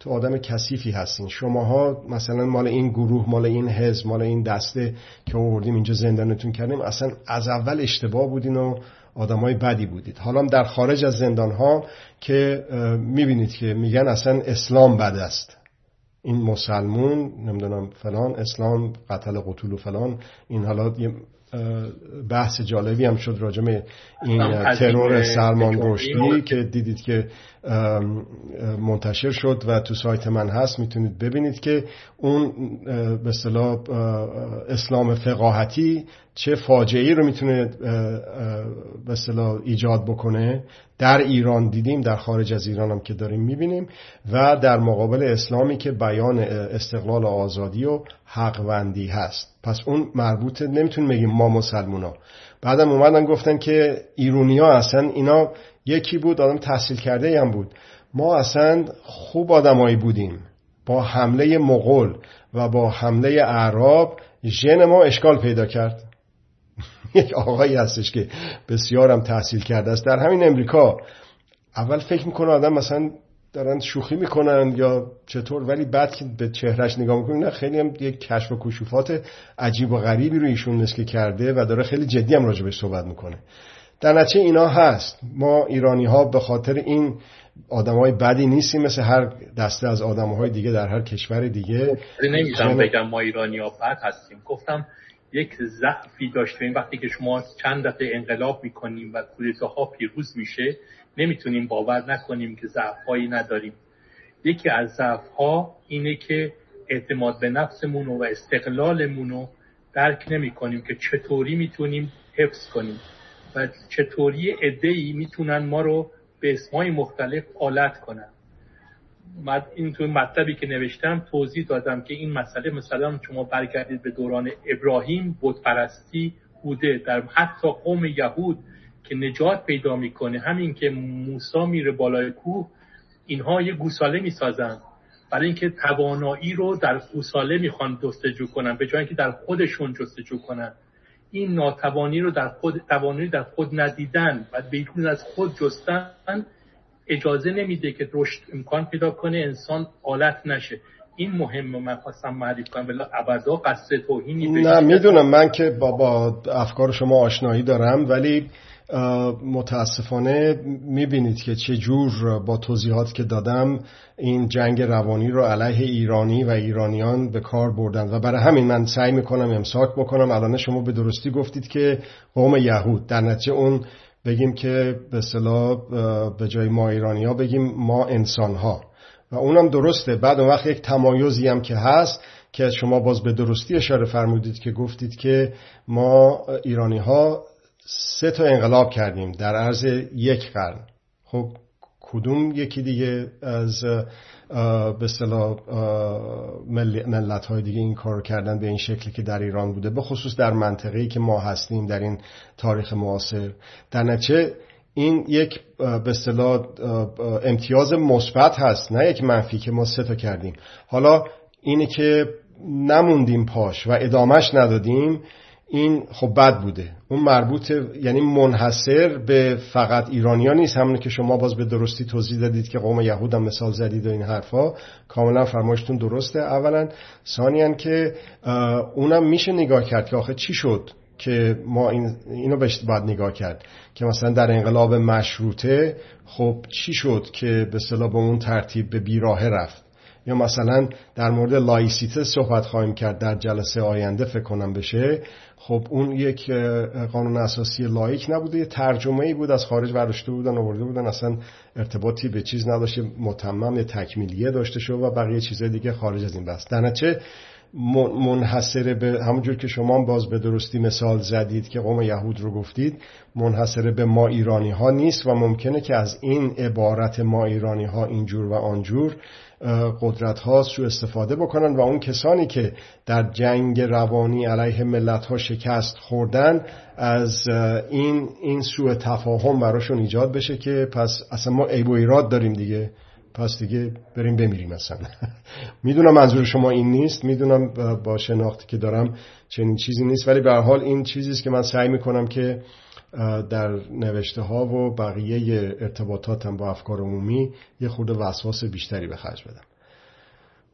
تو آدم کثیفی هستین. شماها مثلا مال این گروه مال این حزب مال این دسته که آوردیم اینجا زندانتون کردیم اصلا از اول اشتباه بودین و آدمای بدی بودید. حالا در خارج از زندان ها که می‌بینید که میگن اصلا اسلام بد است. این مسلمون نمی‌دونم فلان اسلام قتل قتول و فلان این حالا یه بحث جالبی هم شد راجم این ترور سلمان رشدی که دیدید که منتشر شد و تو سایت من هست. می‌تونید ببینید که اون به اصطلاح اسلام فقاهتی چه فاجعه رو می‌تونه به اصطلاح ایجاد بکنه. در ایران دیدیم در خارج از ایران هم که داریم می‌بینیم و در مقابل اسلامی که بیان استقلال و آزادی و حقوندی هست. پس اون مربوطه نمی‌تونیم بگیم ما مسلمونا. بعدم اومدن گفتن که ایرونی ها اصلا اینا یکی بود آدم تحصیل کرده هم بود. ما اصلا خوب آدمایی بودیم. با حمله مغول و با حمله اعراب ژن ما اشکال پیدا کرد. یک آقایی هستش که بسیارم تحصیل کرده است. در همین امریکا اول فکر می‌کنه آدم مثلا دارن شوخی می‌کنن یا چطور ولی بعد که به چهرش نگاه می‌کنن خیلی هم یک کشف و کشوفات عجیب و غریبی رو ایشون که کرده و داره خیلی جدی هم راجبش صحبت می‌کنه. در نتیجه اینا هست. ما ایرانی ها به خاطر این آدم های بدی نیستیم مثل هر دسته از آدم های دیگه در هر کشور دیگه. نمی‌تونم بگم ما ایرانی ها بد هستیم. گفتم یک ضعفی داشتیم. وقتی که شما چند دفعه انقلاب می‌کنیم و ها پیروز میشه نمی‌تونیم باور نکنیم که ضعفهایی نداریم. یکی از ضعف ها اینه که اعتماد به نفسمون و استقلالمون رو درک نمی کنیم که چطوری می‌تونیم حفظ کنیم. و چطوری ای می‌تونن ما رو به اسمای مختلف آلت کنن. این توی مطلبی که نوشتم توضیح دادم که این مسئله مثلا شما برگردید به دوران ابراهیم پرستی بوده. در حتی قوم یهود که نجات پیدا می‌کنه همین که موسا میره بالای کوه اینها یه گوساله می‌سازن. برای اینکه توانایی رو در گوساله می‌خوان جستجو کنن به جای اینکه در خودشون جستجو کنن. این ناتوانی رو در خود توانایی در خود ندیدن و بیرون از خود جستن اجازه نمیده که رشد امکان پیدا کنه انسان آلت نشه. این مهمه من خواستم معرفی کنم. ولی ابدا قصد توهینی نه می‌دونم. من که با, با افکار شما آشنایی دارم ولی متاسفانه می‌بینید که چه جور با توضیحات که دادم این جنگ روانی رو علیه ایرانی و ایرانیان به کار بردن. و برای همین من سعی می‌کنم امساک بکنم. الان شما به درستی گفتید که قوم یهود در نتیجه اون بگیم که به صلاح به جای ما ایرانی ها بگیم ما انسان ها و اونم درسته. بعد اون وقت یک تمایزی هم که هست که شما باز به درستی اشاره فرمودید که گفتید که ما ایرانی ها سه تا انقلاب کردیم در عرض یک قرن. خب کدوم یکی دیگه از به صلاح ملت های دیگه این کار کردن به این شکلی که در ایران بوده به خصوص در منطقه‌ای که ما هستیم در این تاریخ معاصر. در نتیجه این یک به صلاح امتیاز مثبت هست نه یک منفی که ما سه تا کردیم. حالا اینی که نموندیم پاش و ادامش ندادیم این خب بد بوده. اون مربوط یعنی منحصر به فقط ایرانیا نیست. همونه که شما باز به درستی توضیح دادید که قوم یهود هم مثال زدید و این حرفا. کاملا فرمایشتون درسته. اولا ثانیا که اونم میشه نگاه کرد که آخه چی شد که ما این اینو بهش باید نگاه کرد که مثلا در انقلاب مشروطه خب چی شد که به صلاح به اون ترتیب به بیراه رفت؟ یا مثلا در مورد لایسیته صحبت خواهیم کرد در جلسه آینده فکر کنم بشه. خب اون یک قانون اساسی لایک نبوده یه ترجمه ای بود از خارج برداشته بودن آورده بودن اصلا ارتباطی به چیز نداشته متمم یه تکمیلیه داشته شد و بقیه چیزهای دیگه خارج از این بس در منحصر به همونجور که شما باز به درستی مثال زدید که قوم یهود رو گفتید منحصر به ما ایرانی ها نیست و ممکنه که از این عبارت ما ایرانی ها اینجور و آنجور قدرت ها سو استفاده بکنن و اون کسانی که در جنگ روانی علیه ملت ها شکست خوردن از این این سوء تفاهم براشون ایجاد بشه که پس اصلا ما عیب و ایراد داریم دیگه. پس دیگه بریم بمیریم مثلا می‌دونم منظور شما این نیست. می‌دونم با شناختی که دارم چنین چیزی نیست. ولی به حال این چیزی است که من سعی می‌کنم که در نوشته ها و بقیه ارتباطاتم با افکار عمومی یه خورده وسواس بیشتری به خرج بدم.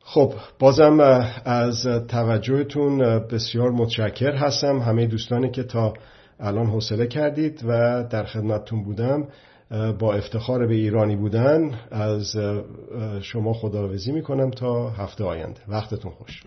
خب بازم از توجهتون بسیار متشکر هستم. همه دوستانی که تا الان حوصله کردید و در خدمتتون بودم با افتخار به ایرانی بودن از شما خداوزی می‌کنم تا هفته آینده. وقتتون خوش.